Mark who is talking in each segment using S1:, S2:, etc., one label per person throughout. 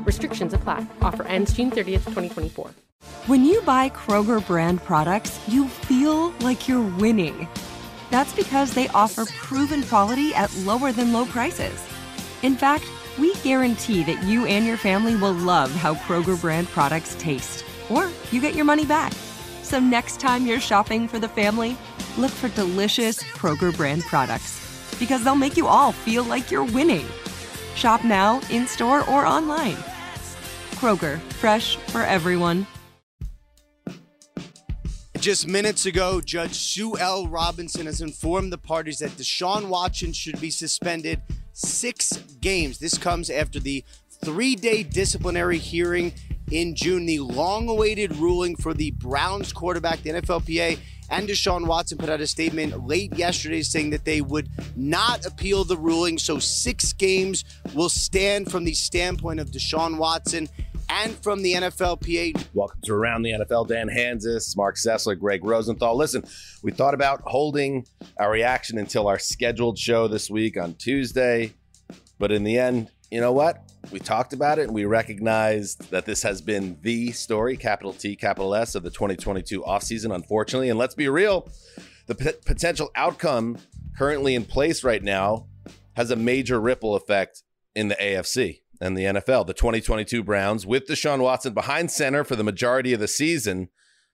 S1: Restrictions apply. Offer ends June 30th, 2024.
S2: When you buy Kroger brand products, you feel like you're winning. That's because they offer proven quality at lower than low prices. In fact, we guarantee that you and your family will love how Kroger brand products taste, or you get your money back. So next time you're shopping for the family, look for delicious Kroger brand products because they'll make you all feel like you're winning. Shop now, in store, or online. Kroger, fresh for everyone.
S3: Just minutes ago, Judge Sue L. Robinson has informed the parties that Deshaun Watson should be suspended six games. This comes after the three day disciplinary hearing in June, the long awaited ruling for the Browns quarterback, the NFLPA. And Deshaun Watson put out a statement late yesterday saying that they would not appeal the ruling. So, six games will stand from the standpoint of Deshaun Watson and from the NFLPA.
S4: Welcome to Around the NFL. Dan Hanzus, Marc Sessler, Greg Rosenthal. Listen, we thought about holding our reaction until our scheduled show this week on Tuesday, but in the end, you know what? We talked about it and we recognized that this has been the story, capital T, capital S, of the 2022 offseason, unfortunately. And let's be real, the p- potential outcome currently in place right now has a major ripple effect in the AFC and the NFL. The 2022 Browns, with Deshaun Watson behind center for the majority of the season,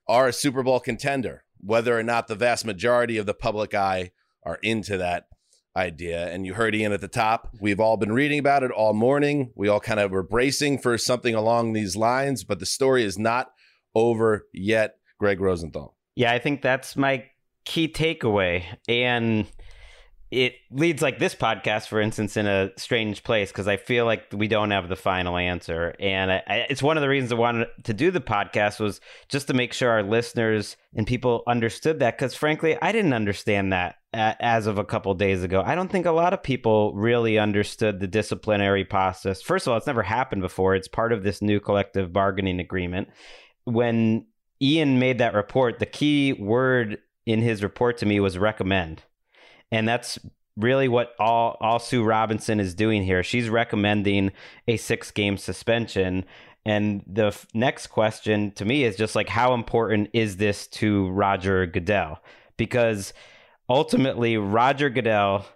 S4: are a Super Bowl contender, whether or not the vast majority of the public eye are into that idea. And you heard Ian at the top. We've all been reading about it all morning. We all kind of were bracing for something along these lines, but the story is not over yet. Greg Rosenthal.
S5: Yeah, I think that's my key takeaway. And it leads like this podcast, for instance, in a strange place because I feel like we don't have the final answer, and I, I, it's one of the reasons I wanted to do the podcast was just to make sure our listeners and people understood that. Because frankly, I didn't understand that as of a couple of days ago. I don't think a lot of people really understood the disciplinary process. First of all, it's never happened before. It's part of this new collective bargaining agreement. When Ian made that report, the key word in his report to me was recommend and that's really what all, all Sue Robinson is doing here. She's recommending a six game suspension. And the f- next question to me is just like, how important is this to Roger Goodell? Because ultimately, Roger Goodell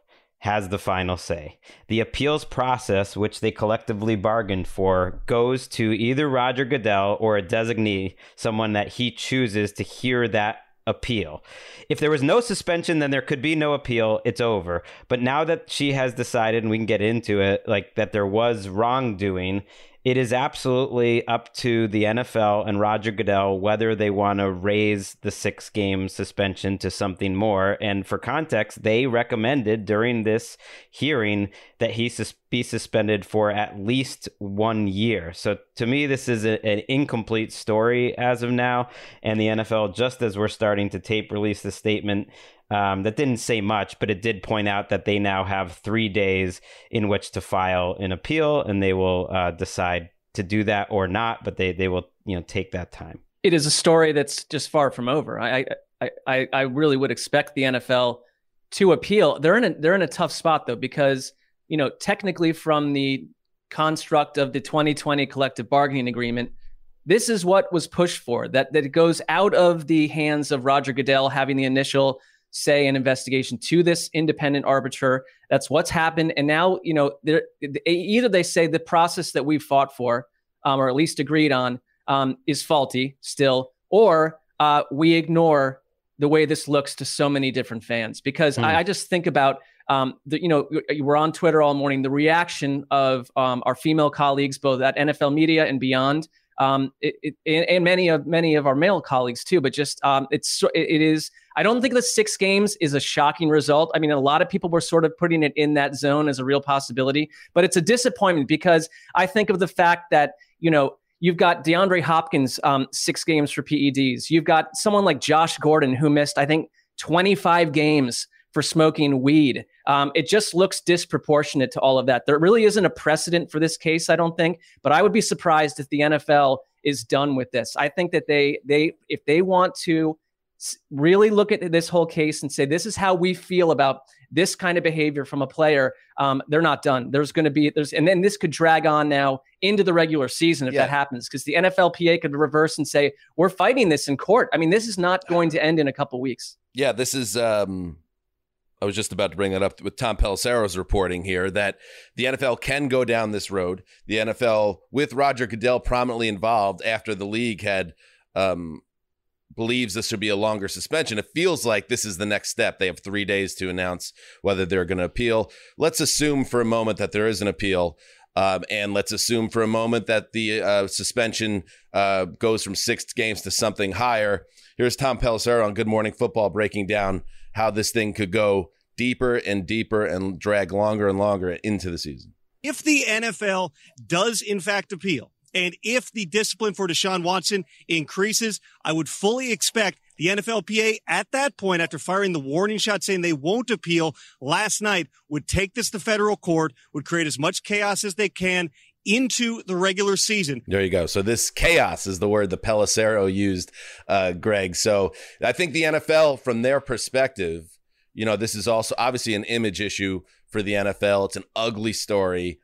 S5: has the final say. The appeals process, which they collectively bargained for, goes to either Roger Goodell or a designee, someone that he chooses to hear that appeal. If there was no suspension, then there could be no appeal. It's over. But now that she has decided, and we can get into it, like that there was wrongdoing, it is absolutely up to the NFL and Roger Goodell whether they want to raise the six game suspension to something more. And for context, they recommended during this hearing that he sus- be suspended for at least one year. So to me, this is a, an incomplete story as of now. And the NFL, just as we're starting to tape release the statement, um, that didn't say much, but it did point out that they now have three days in which to file an appeal, and they will uh, decide to do that or not. But they they will you know take that time.
S6: It is a story that's just far from over. I I I, I really would expect the NFL to appeal. They're in a they're in a tough spot though because you know technically from the construct of the 2020 collective bargaining agreement this is what was pushed for that that it goes out of the hands of Roger Goodell having the initial say an investigation to this independent arbiter. That's what's happened. And now, you know, either they say the process that we've fought for, um, or at least agreed on, um, is faulty still, or uh, we ignore the way this looks to so many different fans. Because mm. I, I, just think about um, the, you know, we're on Twitter all morning. The reaction of um, our female colleagues, both at NFL Media and beyond, um, it, it, and many of many of our male colleagues too. But just um, it's it is. I don't think the six games is a shocking result. I mean, a lot of people were sort of putting it in that zone as a real possibility, but it's a disappointment because I think of the fact that you know You've got DeAndre Hopkins, um, six games for PEDs. You've got someone like Josh Gordon, who missed, I think, 25 games for smoking weed. Um, it just looks disproportionate to all of that. There really isn't a precedent for this case, I don't think. But I would be surprised if the NFL is done with this. I think that they they if they want to really look at this whole case and say this is how we feel about this kind of behavior from a player, um, they're not done. There's going to be there's and then this could drag on now into the regular season if yeah. that happens because the NFLPA could reverse and say we're fighting this in court. I mean, this is not going to end in a couple weeks.
S4: Yeah, this is. Um, I was just about to bring that up with Tom Pelissero's reporting here that the NFL can go down this road. The NFL, with Roger Goodell prominently involved after the league had um, believes this should be a longer suspension. It feels like this is the next step. They have three days to announce whether they're going to appeal. Let's assume for a moment that there is an appeal. Um, and let's assume for a moment that the uh, suspension uh, goes from six games to something higher. Here's Tom Pelissero on Good Morning Football breaking down how this thing could go deeper and deeper and drag longer and longer into the season.
S7: If the NFL does, in fact, appeal, and if the discipline for Deshaun Watson increases, I would fully expect the NFLPA at that point, after firing the warning shot saying they won't appeal last night, would take this to federal court, would create as much chaos as they can into the regular season.
S4: There you go. So this chaos is the word the Pelissero used, uh, Greg. So I think the NFL, from their perspective, you know, this is also obviously an image issue for the NFL. It's an ugly story.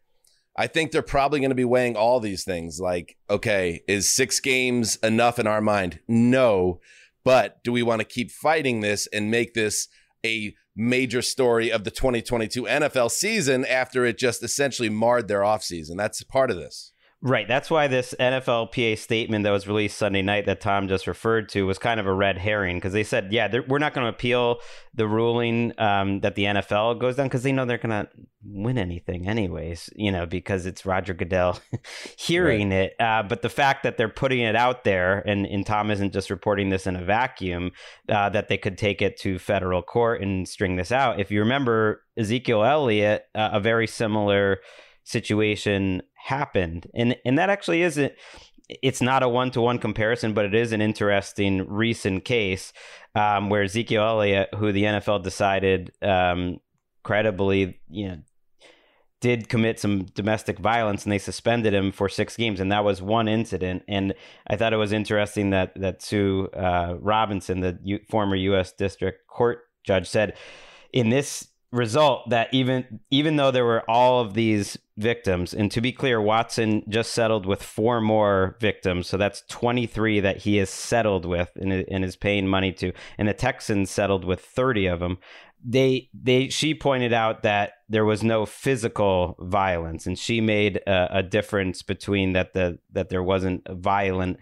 S4: I think they're probably going to be weighing all these things like, okay, is six games enough in our mind? No. But do we want to keep fighting this and make this a major story of the 2022 NFL season after it just essentially marred their offseason? That's part of this.
S5: Right. That's why this NFLPA statement that was released Sunday night that Tom just referred to was kind of a red herring because they said, yeah, we're not going to appeal the ruling um, that the NFL goes down because they know they're going to win anything anyways, you know, because it's Roger Goodell hearing right. it. Uh, but the fact that they're putting it out there and, and Tom isn't just reporting this in a vacuum, uh, that they could take it to federal court and string this out. If you remember Ezekiel Elliott, uh, a very similar situation happened. And and that actually isn't it's not a one to one comparison, but it is an interesting recent case um, where Ezekiel Elliott, who the NFL decided um, credibly, you know, did commit some domestic violence and they suspended him for six games and that was one incident and i thought it was interesting that that sue uh, robinson the U- former u.s district court judge said in this result that even even though there were all of these victims and to be clear Watson just settled with four more victims so that's 23 that he has settled with and, and is paying money to and the Texans settled with 30 of them. They they she pointed out that there was no physical violence and she made a, a difference between that the that there wasn't violent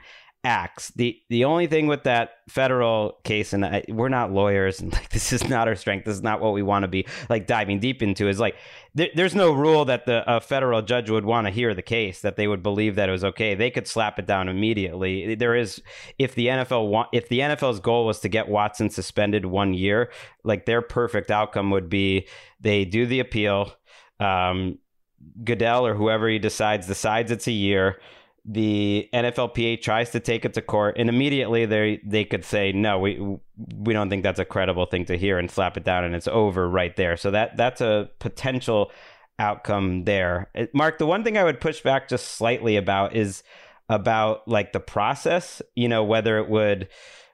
S5: acts. The the only thing with that federal case, and I, we're not lawyers, and like this is not our strength. This is not what we want to be like diving deep into. Is like there, there's no rule that the a federal judge would want to hear the case that they would believe that it was okay. They could slap it down immediately. There is if the NFL want if the NFL's goal was to get Watson suspended one year, like their perfect outcome would be they do the appeal. Um, Goodell or whoever he decides decides it's a year the NFLPA tries to take it to court, and immediately they they could say no, we we don't think that's a credible thing to hear, and slap it down, and it's over right there. So that that's a potential outcome there. Marc, the one thing I would push back just slightly about is about like the process. You know, whether it would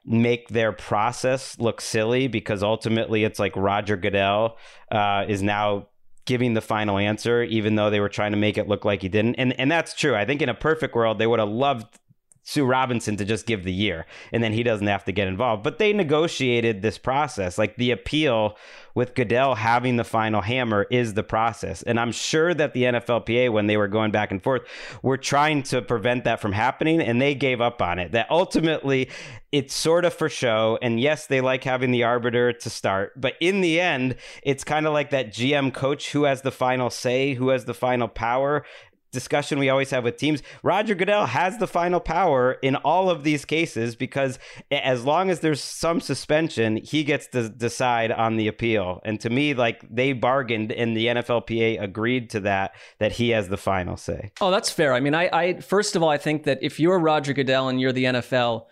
S5: make their process look silly because ultimately it's like Roger Goodell uh, is now giving the final answer, even though they were trying to make it look like he didn't. And and that's true. I think in a perfect world, they would have loved Sue Robinson to just give the year and then he doesn't have to get involved. But they negotiated this process. Like the appeal with Goodell having the final hammer is the process. And I'm sure that the NFLPA, when they were going back and forth, were trying to prevent that from happening and they gave up on it. That ultimately it's sort of for show. And yes, they like having the arbiter to start. But in the end, it's kind of like that GM coach who has the final say, who has the final power discussion we always have with teams. Roger Goodell has the final power in all of these cases because as long as there's some suspension, he gets to decide on the appeal. And to me, like they bargained and the NFLPA agreed to that, that he has the final say.
S6: Oh, that's fair. I mean, I, I first of all, I think that if you're Roger Goodell and you're the NFL,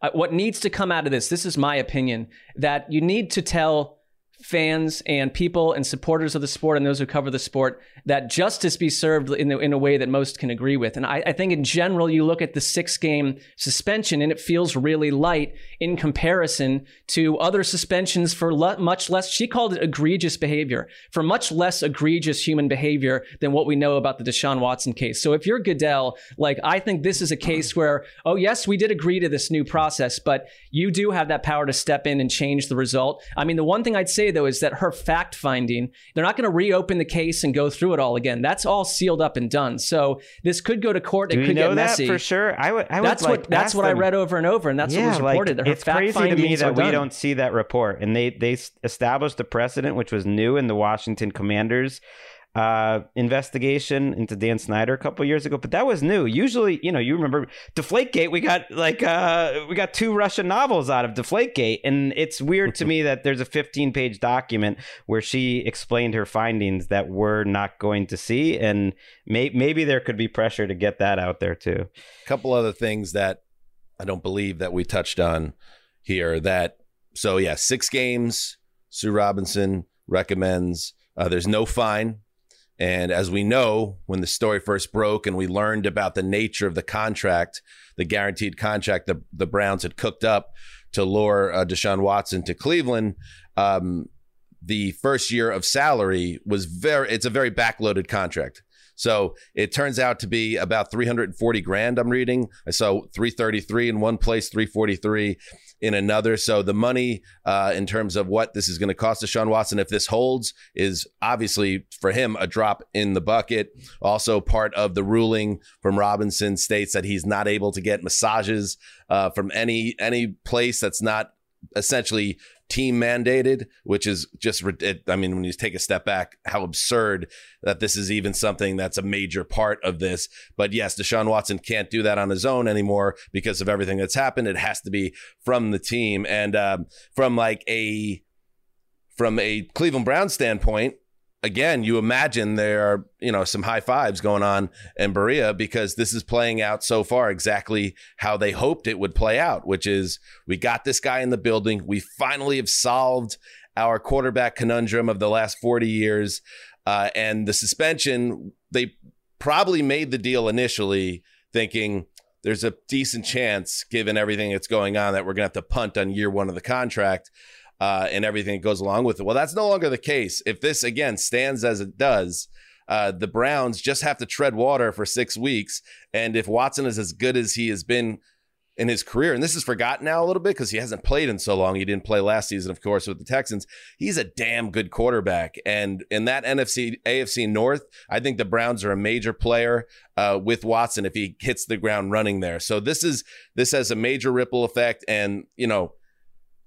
S6: uh, what needs to come out of this, this is my opinion, that you need to tell fans and people and supporters of the sport and those who cover the sport that justice be served in, the, in a way that most can agree with. And I, I think in general, you look at the six game suspension and it feels really light in comparison to other suspensions for le- much less, she called it egregious behavior, for much less egregious human behavior than what we know about the Deshaun Watson case. So if you're Goodell, like I think this is a case where, oh, yes, we did agree to this new process, but you do have that power to step in and change the result. I mean, the one thing I'd say though is that her fact finding, they're not going to reopen the case and go through it all again. That's all sealed up and done. So this could go to court.
S5: Do
S6: it could
S5: know
S6: get messy.
S5: that for sure? I would. I would
S6: that's
S5: like,
S6: that's what I read over and over, and that's
S5: yeah,
S6: what was reported.
S5: Like, it's crazy to me that we
S6: done.
S5: don't see that report, and they they established a precedent which was new in the Washington Commanders uh, investigation into Dan Snyder a couple years ago, but that was new. Usually, you know, you remember Deflategate. We got like uh, we got two Russian novels out of Deflategate, and it's weird to me that there's a 15 page document where she explained her findings that we're not going to see, and may- maybe there could be pressure to get that out there too.
S4: A couple other things that I don't believe that we touched on here. That so yeah, six games. Sue Robinson recommends. Uh, there's no fine. And as we know, when the story first broke and we learned about the nature of the contract, the guaranteed contract the, the Browns had cooked up to lure uh, Deshaun Watson to Cleveland, um, the first year of salary was very, it's a very backloaded contract. So it turns out to be about 340 grand. I'm reading. I saw 333 in one place, 343 in another. So the money uh, in terms of what this is going to cost to Deshaun Watson, if this holds, is obviously for him a drop in the bucket. Also, part of the ruling from Robinson states that he's not able to get massages uh, from any any place that's not essentially team mandated, which is just, I mean, when you take a step back, how absurd that this is even something that's a major part of this. But yes, Deshaun Watson can't do that on his own anymore because of everything that's happened. It has to be from the team and um, from like a, from a Cleveland Brown standpoint, again, you imagine there are, you know, some high fives going on in Berea because this is playing out so far exactly how they hoped it would play out, which is we got this guy in the building. We finally have solved our quarterback conundrum of the last 40 years. Uh, and the suspension, they probably made the deal initially thinking there's a decent chance, given everything that's going on, that we're going to have to punt on year one of the contract uh, and everything that goes along with it. Well, that's no longer the case. If this again stands as it does, uh, the Browns just have to tread water for six weeks. And if Watson is as good as he has been in his career, and this is forgotten now a little bit because he hasn't played in so long. He didn't play last season, of course, with the Texans. He's a damn good quarterback. And in that NFC, AFC North, I think the Browns are a major player uh, with Watson if he hits the ground running there. So this is this has a major ripple effect, and you know,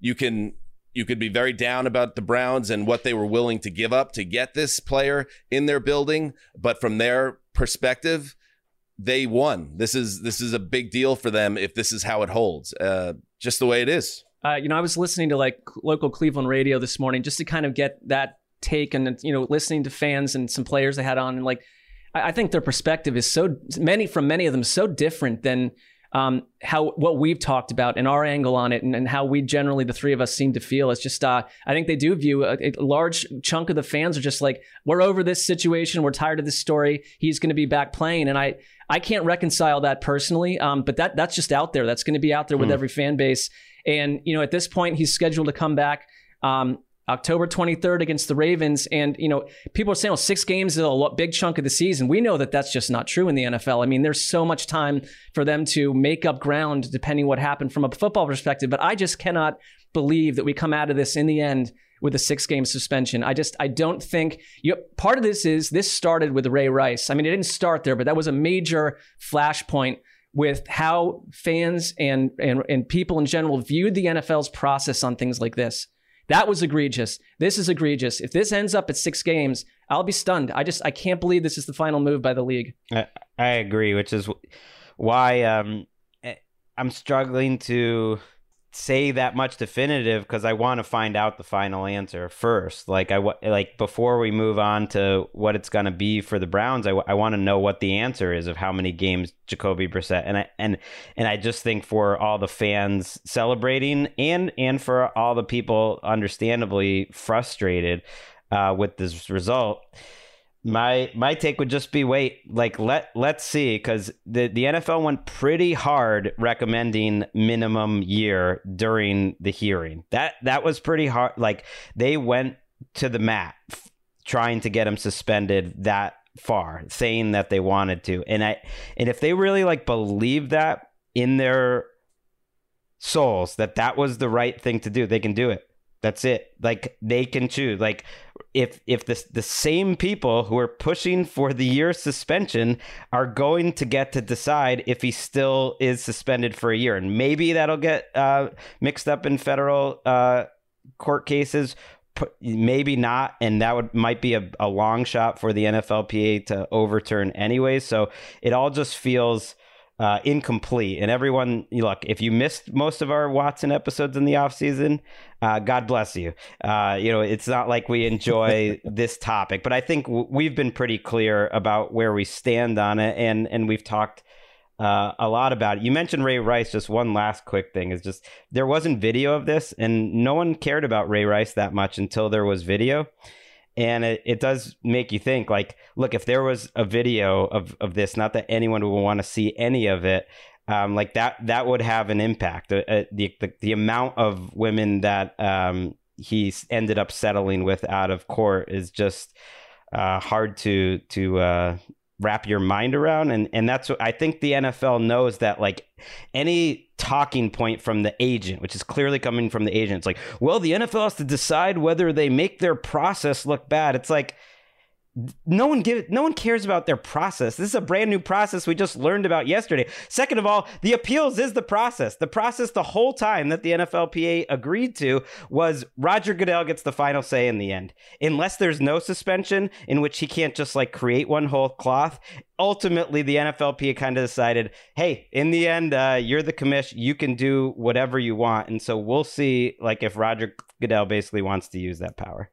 S4: you can you could be very down about the Browns and what they were willing to give up to get this player in their building, but from their perspective, they won. This is this is a big deal for them if this is how it holds. Uh, just the way it is.
S6: Uh, you know, I was listening to like local Cleveland radio this morning just to kind of get that take, and you know, listening to fans and some players they had on, and like, I, I think their perspective is so many from many of them so different than um, how what we've talked about and our angle on it, and, and how we generally the three of us seem to feel. It's just, uh, I think they do view a, a large chunk of the fans are just like, we're over this situation, we're tired of this story. He's going to be back playing, and I I can't reconcile that personally, um, but that that's just out there. That's going to be out there with
S5: Hmm.
S6: every fan base. And you know, at this point, he's scheduled to come back. Um, October 23rd against the Ravens. And, you know, people are saying, well, six games is a big chunk of the season. We know that that's just not true in the NFL. I mean, there's so much time for them to make up ground depending what happened from a football perspective. But I just cannot believe that we come out of this in the end with a six game suspension. I just, I don't think you part of this is this started with Ray Rice. I mean, it didn't start there, but that was a major flashpoint with how fans and, and, and people in general viewed the NFL's process on things like this. That was egregious. This is egregious. If this ends up at six games, I'll be stunned. I just I can't believe this is the final move by the league.
S5: I, I agree, which is why um, eh, I'm struggling to say that much definitive because I want to find out the final answer first. Like I like before we move on to what it's going to be for the Browns, I, I want to know what the answer is of how many games Jacoby Brissett and I and and I just think for all the fans celebrating and and for all the people understandably frustrated uh, with this result my my take would just be wait like let let's see because the the NFL went pretty hard recommending minimum year during the hearing that that was pretty hard like they went to the mat trying to get him suspended that far saying that they wanted to and I and if they really like believe that in their souls that that was the right thing to do they can do it that's it. Like they can choose. Like if if the the same people who are pushing for the year suspension are going to get to decide if he still is suspended for a year, and maybe that'll get uh, mixed up in federal uh, court cases. Maybe not, and that would might be a, a long shot for the NFLPA to overturn anyway. So it all just feels uh, incomplete. And everyone, look, if you missed most of our Watson episodes in the off season, uh, God bless you. Uh, you know, it's not like we enjoy this topic, but I think w- we've been pretty clear about where we stand on it, and and we've talked. Uh, a lot about it. You mentioned Ray Rice. Just one last quick thing is just there wasn't video of this, and no one cared about Ray Rice that much until there was video and it, it does make you think like look if there was a video of, of this not that anyone would want to see any of it um, like that that would have an impact. Uh, uh, the, the, the amount of women that um, he ended up settling with out of court is just uh, hard to to uh, wrap your mind around and and that's what I think the NFL knows that like any talking point from the agent which is clearly coming from the agent it's like well the NFL has to decide whether they make their process look bad. It's like no one give no one cares about their process. This is a brand new process we just learned about yesterday. Second of all, the appeals is the process. The process the whole time that the NFLPA agreed to was Roger Goodell gets the final say in the end. Unless there's no suspension in which he can't just like create one whole cloth. Ultimately, the NFLPA kind of decided, hey, in the end, uh, you're the commission. You can do whatever you want, and so we'll see, like if Roger Goodell basically wants to use that power.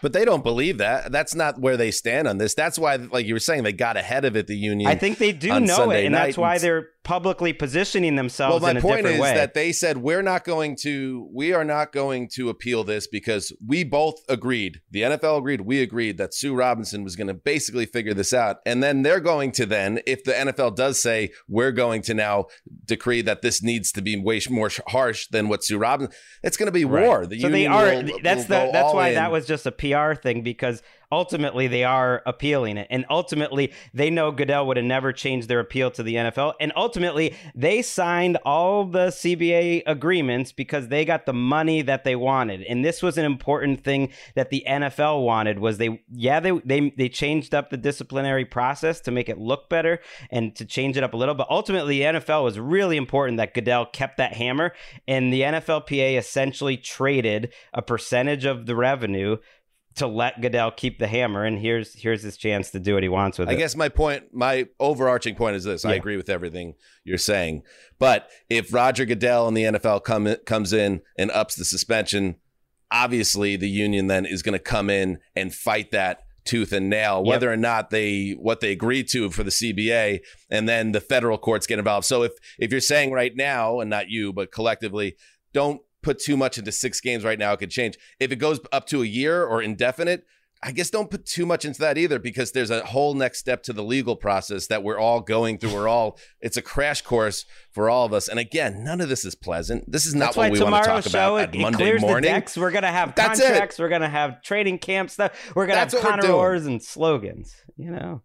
S4: But they don't believe that. That's not where they stand on this. That's why, like you were saying, they got ahead of it. The union.
S5: I think they do know
S4: Sunday
S5: it, and
S4: night.
S5: that's why they're publicly positioning themselves
S4: Well, my point is
S5: way.
S4: that they said we're not going to, we are not going to appeal this because we both agreed. The NFL agreed. We agreed that Sue Robinson was going to basically figure this out, and then they're going to then, if the NFL does say we're going to now decree that this needs to be way more harsh than what Sue Robinson, it's going to be war. The
S5: so they are.
S4: will-
S5: that's
S4: will
S5: the. That's why
S4: in.
S5: that was just a PR thing because ultimately they are appealing it, and ultimately they know Goodell would have never changed their appeal to the NFL, and ultimately they signed all the CBA agreements because they got the money that they wanted, and this was an important thing that the NFL wanted was they yeah they they they changed up the disciplinary process to make it look better and to change it up a little, but ultimately the NFL was really important that Goodell kept that hammer, and the NFLPA essentially traded a percentage of the revenue to let Goodell keep the hammer, and here's here's his chance to do what he wants with
S4: I
S5: it.
S4: I guess my point, my overarching point is this: I agree with everything you're saying, but if Roger Goodell and the NFL come comes in and ups the suspension, obviously the union then is going to come in and fight that tooth and nail,
S5: Yep.
S4: whether or not they what they agreed to for the CBA, and then the federal courts get involved. So if if you're saying right now, and not you, but collectively, don't put too much into six games right now, it could change. If it goes up to a year or indefinite. I guess don't put too much into that either because there's a whole next step to the legal process that we're all going through. We're all it's a crash course for all of us. And again, none of this is pleasant. This is not
S5: That's
S4: what we want to talk
S5: show
S4: about at
S5: it, it
S4: Monday morning.
S5: the decks. We're gonna have
S4: That's it.
S5: contracts. We're gonna have trading camp stuff. We're gonna
S4: That's
S5: have
S4: doing.
S5: And slogans. You know.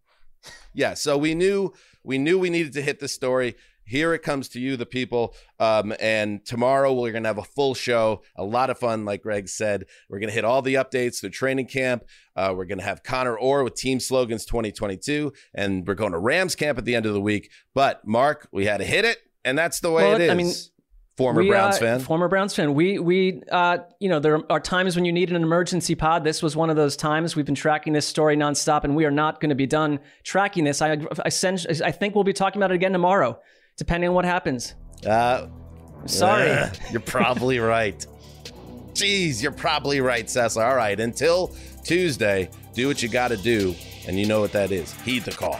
S4: Yeah, so we knew we knew we needed to hit the story. Here it comes to you, the people. Um, and tomorrow we're gonna have a full show, a lot of fun, like Greg said. We're gonna hit all the updates through training camp. Uh, we're gonna have Connor Orr with Team Slogans 2022, and we're going to Rams camp at the end of the week. But Marc, we had to hit it, and that's the way
S6: Well,
S4: it is.
S6: I mean,
S4: former
S6: We,
S4: Browns
S6: uh,
S4: fan.
S6: Former Browns fan. We we uh, you know there are times when you need an emergency pod. This was one of those times. We've been tracking this story nonstop, and we are not going to be done tracking this. I I, send, I think we'll be talking about it again tomorrow, depending on what happens.
S4: Uh,
S6: Sorry.
S4: uh, you're probably right. Jeez, you're probably right, Cecil. All right, until Tuesday, do what you got to do, and you know what that is. Heed the call.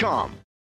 S8: Cars.com.